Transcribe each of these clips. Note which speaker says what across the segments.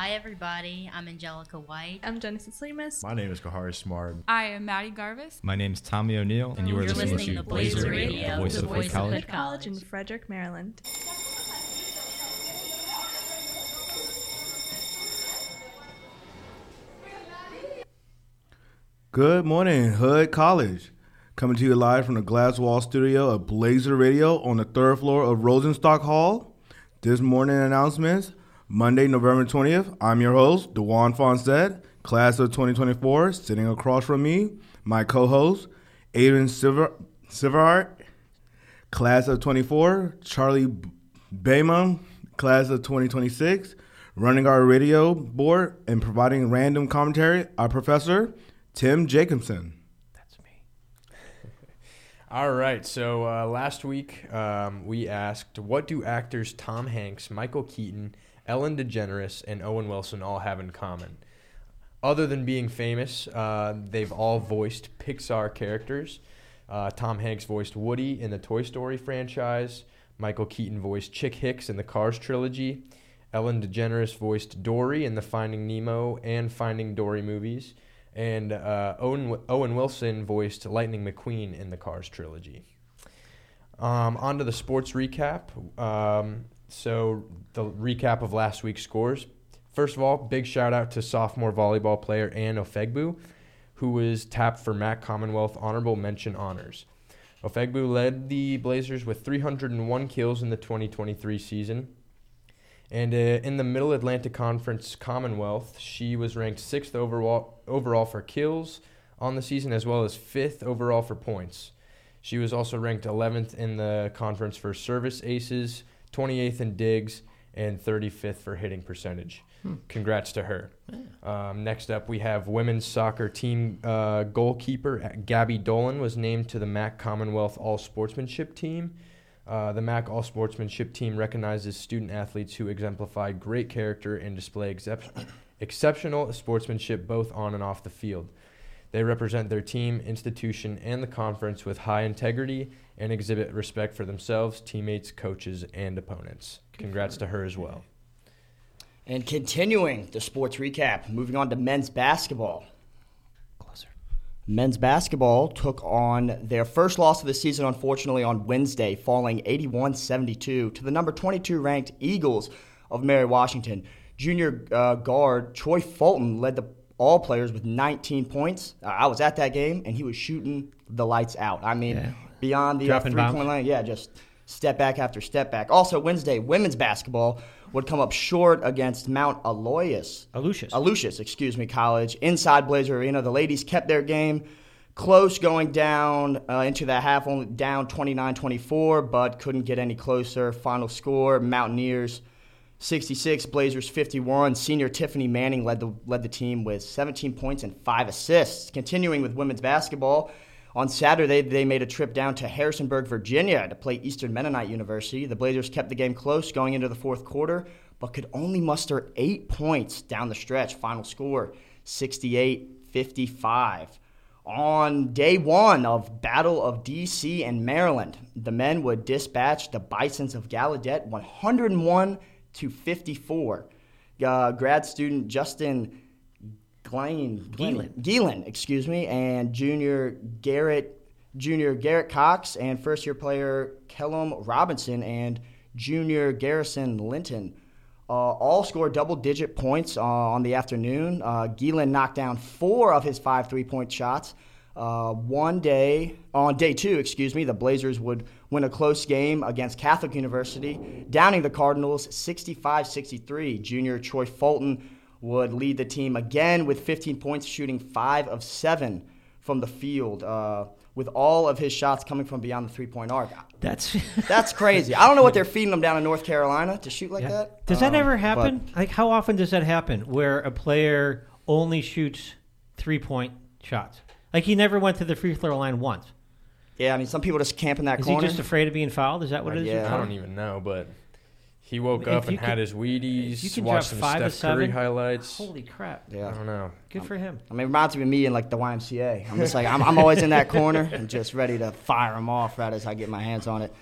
Speaker 1: Hi, everybody. I'm Angelica White.
Speaker 2: I'm Genesis Lemus.
Speaker 3: My name is Kahari Smart.
Speaker 4: I am Maddie Garvis.
Speaker 5: My name is Tommy O'Neill, and you are
Speaker 1: You're
Speaker 5: listening,
Speaker 1: listening
Speaker 5: to
Speaker 1: to Blazer
Speaker 5: Radio,
Speaker 1: Radio,
Speaker 5: the voice
Speaker 1: the
Speaker 5: of
Speaker 1: voice
Speaker 5: Hood
Speaker 1: of
Speaker 5: College.
Speaker 1: Hood
Speaker 2: College in Frederick, Maryland.
Speaker 6: Good morning, Hood College. Coming to you live from the glass wall studio of Blazer Radio on the third floor of Rosenstock Hall. This morning announcements, Monday, November 20th. I'm your host, DeJwan Foncette, class of 2024. Sitting across from me, my co-host, Adien Silver, Silverhart, class of 24. Charlie Baynum, class of 2026. Running our radio board and providing random commentary, our professor, Tim Jacobson. That's me.
Speaker 7: All right. So uh, last week um, we asked, what do actors Tom Hanks, Michael Keaton, Ellen DeGeneres, and Owen Wilson all have in common? Other than being famous, uh, they've all voiced Pixar characters. Uh, Tom Hanks voiced Woody in the Toy Story franchise. Michael Keaton voiced Chick Hicks in the Cars trilogy. Ellen DeGeneres voiced Dory in the Finding Nemo and Finding Dory movies and uh, Owen, Owen Wilson voiced Lightning McQueen in the Cars trilogy. Um, on to the sports recap. Um, so, the recap of last week's scores. First of all, big shout out to sophomore volleyball player Anne Ofegbu, who was tapped for MAC Commonwealth Honorable Mention honors. Ofegbu led the Blazers with 301 kills in the 2023 season. And uh, in the Middle Atlantic Conference Commonwealth, she was ranked sixth overall, overall for kills on the season, as well as fifth overall for points. She was also ranked 11th in the conference for service aces, 28th in digs, and 35th for hitting percentage. Congrats to her. Um, next up, we have women's soccer team uh, goalkeeper Gabby Dolan was named to the MAC Commonwealth All Sportsmanship team. Uh, the MAC All Sportsmanship team recognizes student athletes who exemplify great character and display excep- exceptional sportsmanship both on and off the field. They represent their team, institution, and the conference with high integrity and exhibit respect for themselves, teammates, coaches, and opponents. Congrats to her as well.
Speaker 8: And continuing the sports recap, moving on to men's basketball. Men's basketball took on their first loss of the season, unfortunately, on Wednesday, falling 81 72 to the number 22 ranked Eagles of Mary Washington. Junior uh, guard Troy Fulton led the all players with 19 points. Uh, I was at that game, and he was shooting the lights out. I mean,
Speaker 9: Yeah.
Speaker 8: beyond the uh, three
Speaker 9: bombs.
Speaker 8: point line, yeah, just step back after step back. Also, Wednesday, women's basketball would come up short against Mount Aloysius.
Speaker 9: Aloysius.
Speaker 8: Aloysius, excuse me, college. Inside Blazer Arena, the ladies kept their game close going down uh, into the half, only down 29 24, but couldn't get any closer. Final score Mountaineers 66, Blazers 51. Senior Tiffany Manning led the, led the team with 17 points and five assists. Continuing with women's basketball, on Saturday, they made a trip down to Harrisonburg, Virginia to play Eastern Mennonite University. The Blazers kept the game close going into the fourth quarter, but could only muster eight points down the stretch. Final score 68 55. On day one of Battle of D.C. and Maryland, the men would dispatch the Bisons of Gallaudet 101 to 54. Uh, grad student Justin Glein.
Speaker 9: Geelan,
Speaker 8: excuse me, and junior Garrett, junior Garrett Cox, and first year player Kellum Robinson and junior Garrison Linton. Uh, all scored double digit points uh, on the afternoon. Uh, knocked down four of his five three point shots. Uh, one day, on day two, excuse me, the Blazers would win a close game against Catholic University, downing the Cardinals 65 63. Junior Troy Fulton would lead the team again with 15 points, shooting five of seven from the field, uh, with all of his shots coming from beyond the three point arc.
Speaker 9: That's
Speaker 8: That's crazy. I don't know what they're feeding them down in North Carolina to shoot like
Speaker 9: Yeah.
Speaker 8: that.
Speaker 9: Does that
Speaker 8: Um,
Speaker 9: ever
Speaker 8: but-
Speaker 9: happen? Like, how often does that happen where a player only shoots three point shots? Like, he never went to the free throw line once.
Speaker 8: Yeah, I mean, some people just camp in that
Speaker 9: Is
Speaker 8: corner.
Speaker 9: Is he just afraid of being fouled? Is that what it is?
Speaker 8: Yeah.
Speaker 7: I don't even know, but he woke
Speaker 9: If
Speaker 7: up
Speaker 9: you
Speaker 7: and had
Speaker 9: could-
Speaker 7: his
Speaker 9: if
Speaker 7: Wheaties,
Speaker 9: you can
Speaker 7: watched some
Speaker 9: five of
Speaker 7: Steph Curry
Speaker 9: seven,
Speaker 7: highlights.
Speaker 9: Holy crap!
Speaker 8: yeah.
Speaker 7: I don't know.
Speaker 9: Good for him.
Speaker 8: I mean, it reminds me of me in like the YMCA. I'm just like, I'm, I'm always in that corner and just ready to fire them off right as I get my hands on it.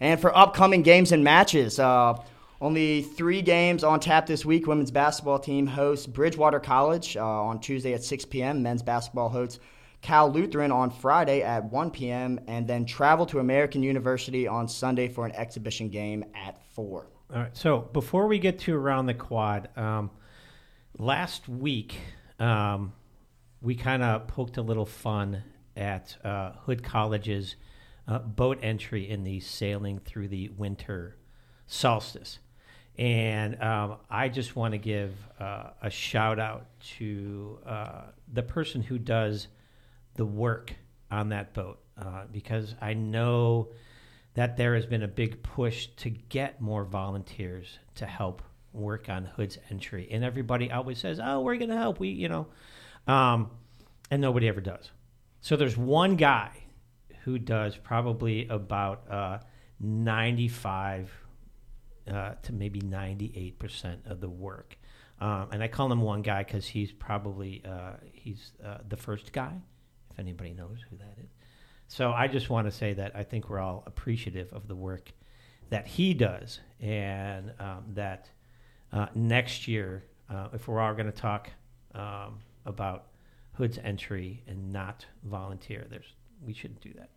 Speaker 8: And for upcoming games and matches, uh, Only three games on tap this week. Women's basketball team hosts Bridgewater College uh, on Tuesday at 6 p.m. Men's basketball hosts Cal Lutheran on Friday at 1 p.m. and then travel to American University on Sunday for an exhibition game at 4.
Speaker 9: All right. So before we get to around the quad, um, last week um, we kind of poked a little fun at uh, Hood College's uh, boat entry in the sailing through the winter solstice. And um, I just want to give uh, a shout out to uh, the person who does the work on that boat uh, because I know that there has been a big push to get more volunteers to help work on Hood's entry. And everybody always says, "Oh, we're going to help." We, you know, um, and nobody ever does. So there's one guy who does probably about uh, 95 uh, to maybe 98% of the work. Um, and I call him one guy because he's probably uh, he's uh, the first guy, if anybody knows who that is. So I just want to say that I think we're all appreciative of the work that he does, and um, that uh, next year, uh, if we're all going to talk um, about Hood's entry and not volunteer, there's we shouldn't do that.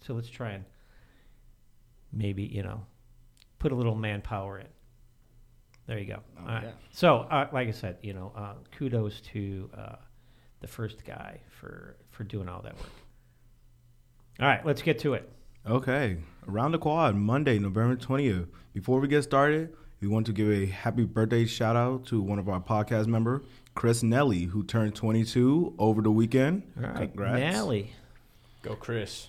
Speaker 9: So let's try and maybe you know put a little manpower in. There you go.
Speaker 8: Oh,
Speaker 9: All right.
Speaker 8: yeah.
Speaker 9: So, uh, like I said, you know, uh, kudos to uh, the first guy for for doing all that work. All right, let's get to it.
Speaker 6: Okay, around the quad, Monday, November 20th. Before we get started, we want to give a happy birthday shout out to one of our podcast member, Chris Nelly, who turned 22 over the weekend.
Speaker 9: All right,
Speaker 6: Congrats.
Speaker 9: Nelly.
Speaker 7: Go, Chris.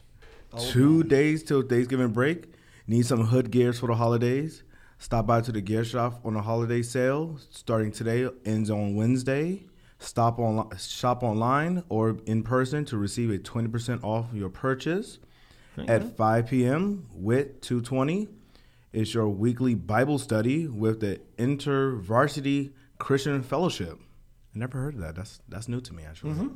Speaker 6: Two days till Thanksgiving break. Need some hood gears for the holidays? Stop by to the gear shop on a holiday sale starting today, ends on Wednesday. Stop on shop online or in person to receive a 20% off your purchase. At 5 p.m. with 220 is your weekly Bible study with the InterVarsity Christian Fellowship. I never heard of that. That's that's new to me actually. Mm-hmm.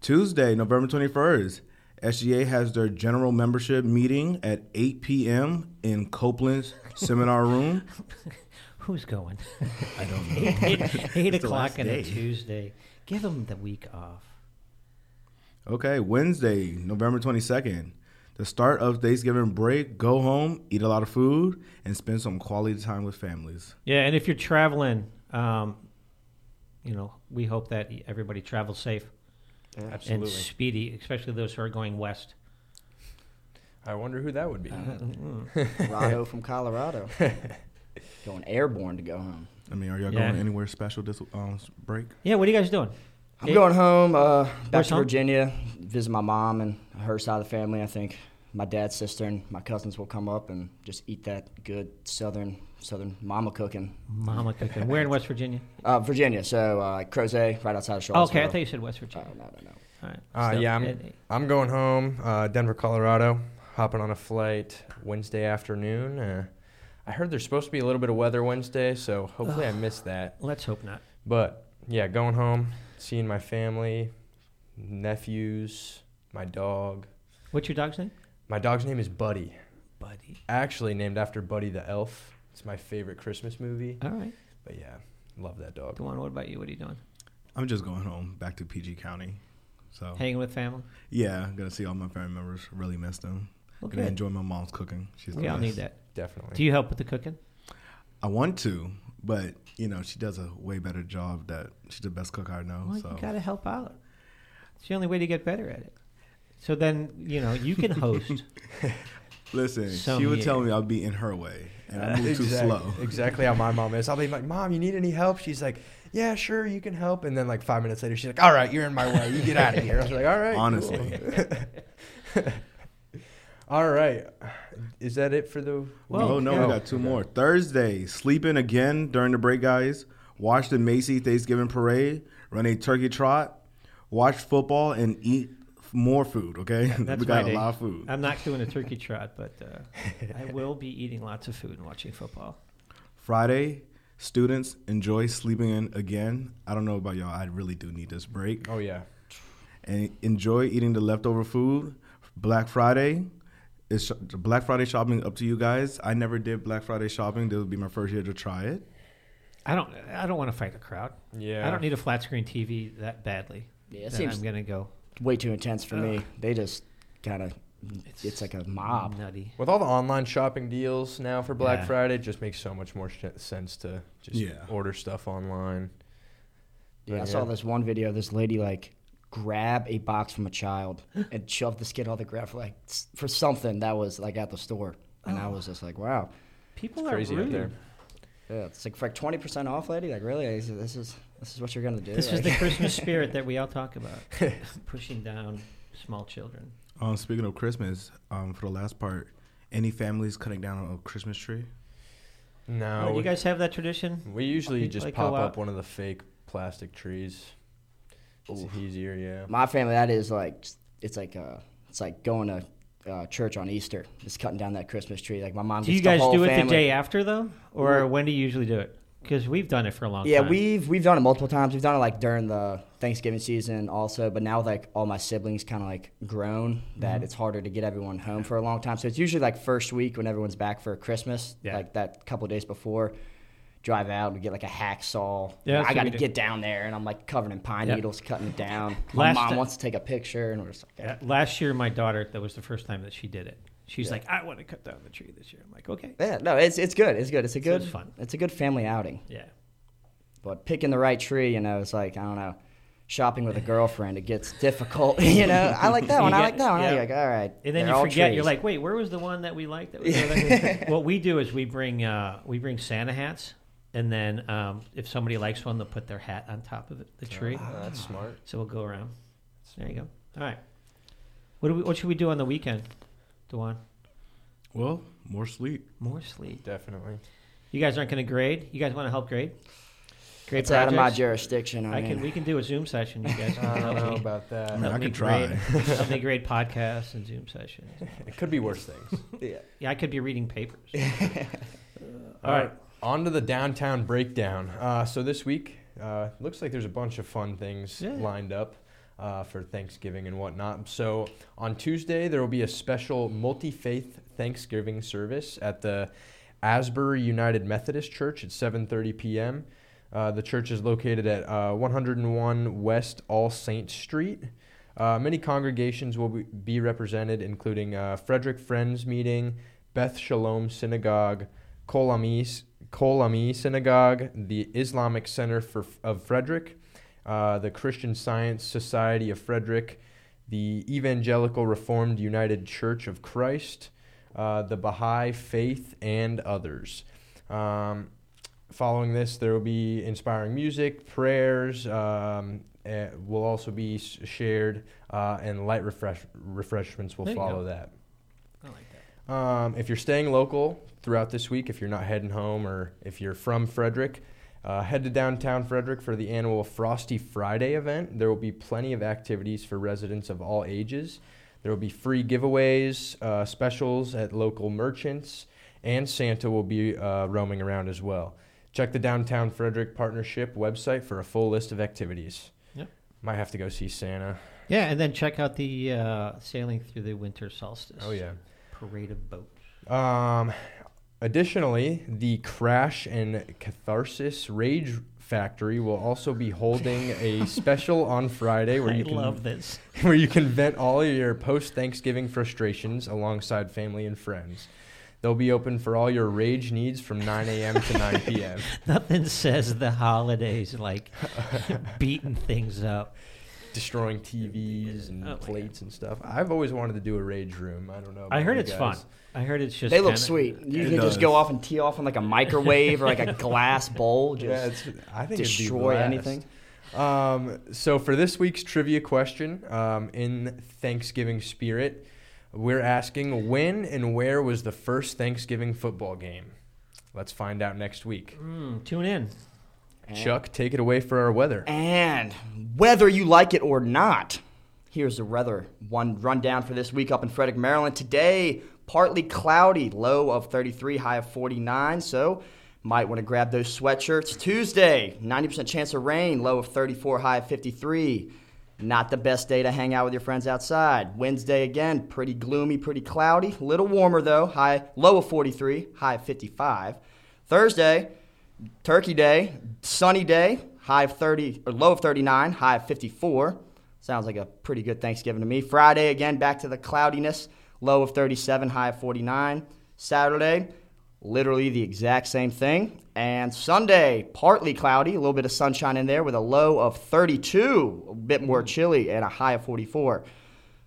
Speaker 6: Tuesday, November 21st, SGA has their general membership meeting at 8 p.m. in Copeland's seminar room.
Speaker 9: Who's going?
Speaker 6: I don't know.
Speaker 9: eight eight o'clock on a. Tuesday. Give them the week off.
Speaker 6: Okay, Wednesday, November 22nd, the start of Thanksgiving break. Go home, eat a lot of food, and spend some quality time with families.
Speaker 9: Yeah, and if you're traveling, um, you know, we hope that everybody travels safe
Speaker 7: Absolutely.
Speaker 9: and speedy, especially those who are going west.
Speaker 7: I wonder who that would be.
Speaker 8: Rado from Colorado. Going airborne to go home.
Speaker 6: I mean, are y'all
Speaker 9: Yeah.
Speaker 6: going anywhere special this um, break?
Speaker 9: Yeah, what are you guys doing?
Speaker 8: I'm
Speaker 9: Yeah.
Speaker 8: going home, uh, back
Speaker 9: Where's
Speaker 8: to
Speaker 9: home?
Speaker 8: Virginia, visit my mom and her side of the family. I think my dad's sister and my cousins will come up and just eat that good southern southern mama cooking.
Speaker 9: Mama cooking. Where in West Virginia?
Speaker 8: Uh, Virginia, so uh, Crozet, right outside of Charlottesville.
Speaker 9: okay, I thought you said West
Speaker 8: Oh,
Speaker 9: Virginia.
Speaker 8: no, no, no.
Speaker 9: All right.
Speaker 7: Uh,
Speaker 9: So,
Speaker 7: yeah, I'm,
Speaker 9: it-
Speaker 7: I'm going home, uh, Denver, Colorado. Hopping on a flight Wednesday afternoon. Uh, I heard there's supposed to be a little bit of weather Wednesday, so hopefully I missed that.
Speaker 9: let's hope not.
Speaker 7: But yeah, going home, seeing my family, nephews, my dog.
Speaker 9: What's your dog's name?
Speaker 7: My dog's name is Buddy.
Speaker 9: Buddy.
Speaker 7: Actually named after Buddy the Elf. It's my favorite Christmas movie.
Speaker 9: All right.
Speaker 7: But yeah, love that dog.
Speaker 9: Come on. what about you? What are you doing?
Speaker 6: I'm just going home, back to PG County. So,
Speaker 9: Hanging with family?
Speaker 6: yeah, I'm going to see all my family members. Really miss them.
Speaker 9: Okay.
Speaker 6: Gonna enjoy my mom's cooking. She's the
Speaker 9: We all
Speaker 6: best.
Speaker 9: need that.
Speaker 7: Definitely.
Speaker 9: Do you help with the cooking?
Speaker 6: I want to, but you know, she does a way better job. That she's the best cook I know.
Speaker 9: Well,
Speaker 6: so
Speaker 9: you got to help out. It's the only way to get better at it. So then, you know, you can host.
Speaker 6: listen,
Speaker 9: Some
Speaker 6: she would tell me I'll be in her way, and I move uh,
Speaker 7: too
Speaker 6: slow.
Speaker 7: Exactly how my mom is. I'll be like, Mom, you need any help? She's like, Yeah, sure, you can help. And then like five minutes later, she's like, All right, you're in my way. You get out of here. I was like, All right. cool."
Speaker 6: Honestly.
Speaker 7: All right. Is that it for the?
Speaker 9: Well,
Speaker 6: oh no,
Speaker 9: yeah.
Speaker 6: we got two more. Thursday, sleeping again during the break, guys. Watch the Macy Thanksgiving parade. Run a turkey trot. Watch football and eat more food. Okay,
Speaker 9: That's
Speaker 6: we got a lot of food.
Speaker 9: I'm not doing a turkey trot, but uh, I will be eating lots of food and watching football.
Speaker 6: Friday, students enjoy sleeping in again. I don't know about y'all. I really do need this break.
Speaker 7: Oh yeah.
Speaker 6: and enjoy eating the leftover food. Black Friday, is sh- Black Friday shopping up to you guys? I never did Black Friday shopping. This would be my first year to try it.
Speaker 9: I don't. I don't want to fight the crowd.
Speaker 7: Yeah.
Speaker 9: I don't need a flat screen TV that badly.
Speaker 8: Yeah, it
Speaker 9: that
Speaker 8: seems
Speaker 9: I'm gonna go
Speaker 8: way too intense for me. They just kind of, it's, like a mob.
Speaker 9: nutty.
Speaker 7: With all the online shopping deals now for Black
Speaker 9: Yeah.
Speaker 7: Friday, it just makes so much more sh- sense to just
Speaker 6: Yeah.
Speaker 7: order stuff online.
Speaker 8: Yeah, I
Speaker 7: But,
Speaker 8: saw this one video. This lady like grab a box from a child and shove the skid on the ground for like for something that was like at the store, and I was just like, wow.
Speaker 9: People
Speaker 7: It's
Speaker 9: are
Speaker 7: crazy
Speaker 9: rude.
Speaker 7: out there.
Speaker 8: Yeah, it's like for like twenty percent off, lady. Like really, this is this is, what you're gonna do.
Speaker 9: This is the Christmas spirit that we all talk about, pushing down small children.
Speaker 6: Um, speaking of Christmas, um, for the last part, any families cutting down a Christmas tree?
Speaker 7: No,
Speaker 9: Oh,
Speaker 7: we,
Speaker 9: you guys have that tradition?
Speaker 7: we usually just
Speaker 9: like
Speaker 7: pop up one of the fake plastic trees. It's easier, yeah.
Speaker 8: My family, that is like it's like uh it's like going to uh, church on Easter, just cutting down that Christmas tree. Like my mom.
Speaker 9: Do you guys do it the day after though, or
Speaker 8: Well-
Speaker 9: when do you usually do it? Because we've done it for a long
Speaker 8: Yeah,
Speaker 9: time.
Speaker 8: Yeah, we've we've done it multiple times. We've done it like during the Thanksgiving season also, but now with like all my siblings kind of like grown, that
Speaker 9: Mm-hmm.
Speaker 8: it's harder to get everyone home for a long time. So it's usually like first week when everyone's back for Christmas,
Speaker 9: Yeah.
Speaker 8: like that couple days before. Drive out, we get like a hacksaw.
Speaker 9: Yeah,
Speaker 8: I got to get down there, and I'm like covered in pine
Speaker 9: Yeah.
Speaker 8: needles, cutting it down. My
Speaker 9: Last
Speaker 8: mom
Speaker 9: ti-
Speaker 8: wants to take a picture, and we're just like,
Speaker 9: Yeah, last year, my daughter, that was the first time that she did it. She's like, I want to cut down the tree this year. I'm like, okay.
Speaker 8: yeah, no, it's it's good. It's good. It's a
Speaker 9: So
Speaker 8: good.
Speaker 9: it's fun.
Speaker 8: It's a good family outing.
Speaker 9: Yeah.
Speaker 8: But picking the right tree, you know, it's like I don't know. Shopping with a girlfriend, it gets difficult. You know, I like that one.
Speaker 9: You
Speaker 8: I like that one.
Speaker 9: yeah.
Speaker 8: I'm like, all right.
Speaker 9: And then you forget.
Speaker 8: trees.
Speaker 9: You're like, wait, where was the one that we liked? That was what we do is we bring uh, we bring Santa hats, and then um, if somebody likes one, they'll put their hat on top of it, the tree.
Speaker 7: Oh, that's smart.
Speaker 9: So we'll go around. There you go. All right. What do we? What should we do on the weekend, DeJwan?
Speaker 6: Well, more sleep.
Speaker 9: More sleep.
Speaker 7: Definitely.
Speaker 9: You guys aren't going to grade. You guys want to help grade? Grade
Speaker 8: it's out of my jurisdiction. I,
Speaker 9: I
Speaker 8: mean,
Speaker 9: can. We can do a Zoom session. You guys can
Speaker 7: I
Speaker 9: help
Speaker 7: don't know
Speaker 9: me.
Speaker 7: about that.
Speaker 6: I mean, I can try.
Speaker 9: grade- help me grade podcasts and Zoom sessions.
Speaker 7: It could be worse things.
Speaker 8: yeah.
Speaker 9: Yeah, I could be reading papers.
Speaker 7: All right, on to the downtown breakdown. Uh, so this week, uh, looks like there's a bunch of fun things
Speaker 9: Yeah.
Speaker 7: lined up uh, for Thanksgiving and whatnot. So on Tuesday, there will be a special multi faith Thanksgiving service at the Asbury United Methodist Church at 7:30 p.m. Uh, the church is located at uh, 101 West All Saints Street. Uh, many congregations will be, be represented, including uh, Frederick Friends Meeting, Beth Shalom Synagogue, Kol Ami, Kol Ami Synagogue, the Islamic Center for, of Frederick, uh, the Christian Science Society of Frederick, the Evangelical Reformed United Church of Christ, uh, the Baha'i Faith, and others. Um, following this, there will be inspiring music, prayers. Um, eh, will also be shared, uh, and light refresh refreshments will follow
Speaker 9: go.
Speaker 7: that.
Speaker 9: I like that.
Speaker 7: Um, if you're staying local throughout this week, if you're not heading home, or if you're from Frederick, uh, head to downtown Frederick for the annual Frosty Friday event. There will be plenty of activities for residents of all ages. There will be free giveaways, uh, specials at local merchants, and Santa will be uh, roaming around as well. Check the Downtown Frederick Partnership website for a full list of activities.
Speaker 9: Yep.
Speaker 7: Might have to go see Santa.
Speaker 9: Yeah, and then check out the uh, sailing through the winter solstice.
Speaker 7: Oh, yeah.
Speaker 9: Parade of boats.
Speaker 7: Um, additionally, the Crash and Catharsis Rage Factory will also be holding a special on Friday where
Speaker 9: I
Speaker 7: you can
Speaker 9: love this.
Speaker 7: where you can vent all of your post Thanksgiving frustrations alongside family and friends. They'll be open for all your rage needs from 9 a.m. to 9 p.m.
Speaker 9: Nothing says the holidays like beating things up.
Speaker 7: Destroying TVs and
Speaker 9: Oh my
Speaker 7: plates and stuff. I've always wanted to do a rage room. I don't know.
Speaker 9: I heard
Speaker 7: you
Speaker 9: it's
Speaker 7: guys.
Speaker 9: fun. I heard it's just
Speaker 8: They look
Speaker 9: kinda-
Speaker 8: sweet. You
Speaker 6: It
Speaker 8: can just go off and tee off in like a microwave or like a glass bowl. Just
Speaker 7: Yeah, it's, I think it'd
Speaker 8: destroy anything.
Speaker 7: Um, so for this week's trivia question, um, in Thanksgiving spirit, we're asking when and where was the first Thanksgiving football game? Let's find out next week.
Speaker 9: Mm, tune in.
Speaker 7: Chuck, take it away for our weather.
Speaker 8: And whether you like it or not, here's the weather one rundown for this week up in Frederick, Maryland. Today, partly cloudy, low of 33, high of 49. So, might want to grab those sweatshirts. Tuesday, 90% chance of rain, low of 34, high of 53. Not the best day to hang out with your friends outside. Wednesday again, pretty gloomy, pretty cloudy. Little warmer though. High low of 43, high of 55. Thursday, Turkey Day, sunny day, high of 30 or low of 39, high of 54. Sounds like a pretty good Thanksgiving to me. Friday again, back to the cloudiness, low of 37, high of 49. Saturday, literally the exact same thing. And Sunday, partly cloudy, a little bit of sunshine in there with a low of 32, a bit more mm. chilly, and a high of 44.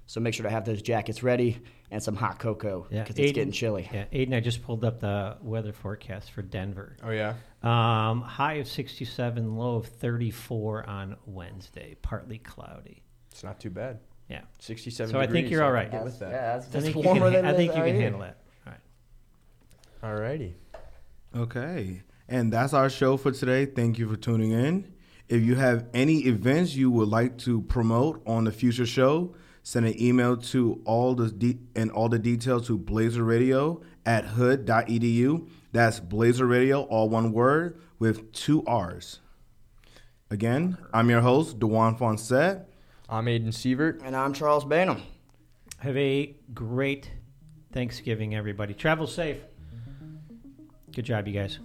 Speaker 8: So make sure to have those jackets ready and some hot cocoa
Speaker 9: Yeah,
Speaker 8: because it's
Speaker 9: Adien-
Speaker 8: getting chilly.
Speaker 9: Yeah, Adien, I just pulled up the weather forecast for Denver.
Speaker 7: Oh yeah.
Speaker 9: Um, high of 67, low of 34 on Wednesday, partly cloudy.
Speaker 7: It's not too bad.
Speaker 9: Yeah.
Speaker 7: 67
Speaker 9: So I think you're all
Speaker 7: can
Speaker 9: right.
Speaker 7: With that.
Speaker 8: Yeah, that's,
Speaker 9: I think you
Speaker 8: warmer
Speaker 9: can,
Speaker 8: than
Speaker 9: I think you can
Speaker 8: here.
Speaker 9: handle that. All right.
Speaker 7: Alrighty.
Speaker 6: Okay. And that's our show for today. Thank you for tuning in. If you have any events you would like to promote on the future show, send an email to all the de- and all the details to Blazer Radio at hood.edu. That's Blazer Radio, all one word with two R's. Again, I'm your host, DeJwan Foncette.
Speaker 7: I'm Adien Sievert.
Speaker 8: And I'm Charles Baynum.
Speaker 9: Have a great Thanksgiving, everybody. Travel safe. Good job, you guys.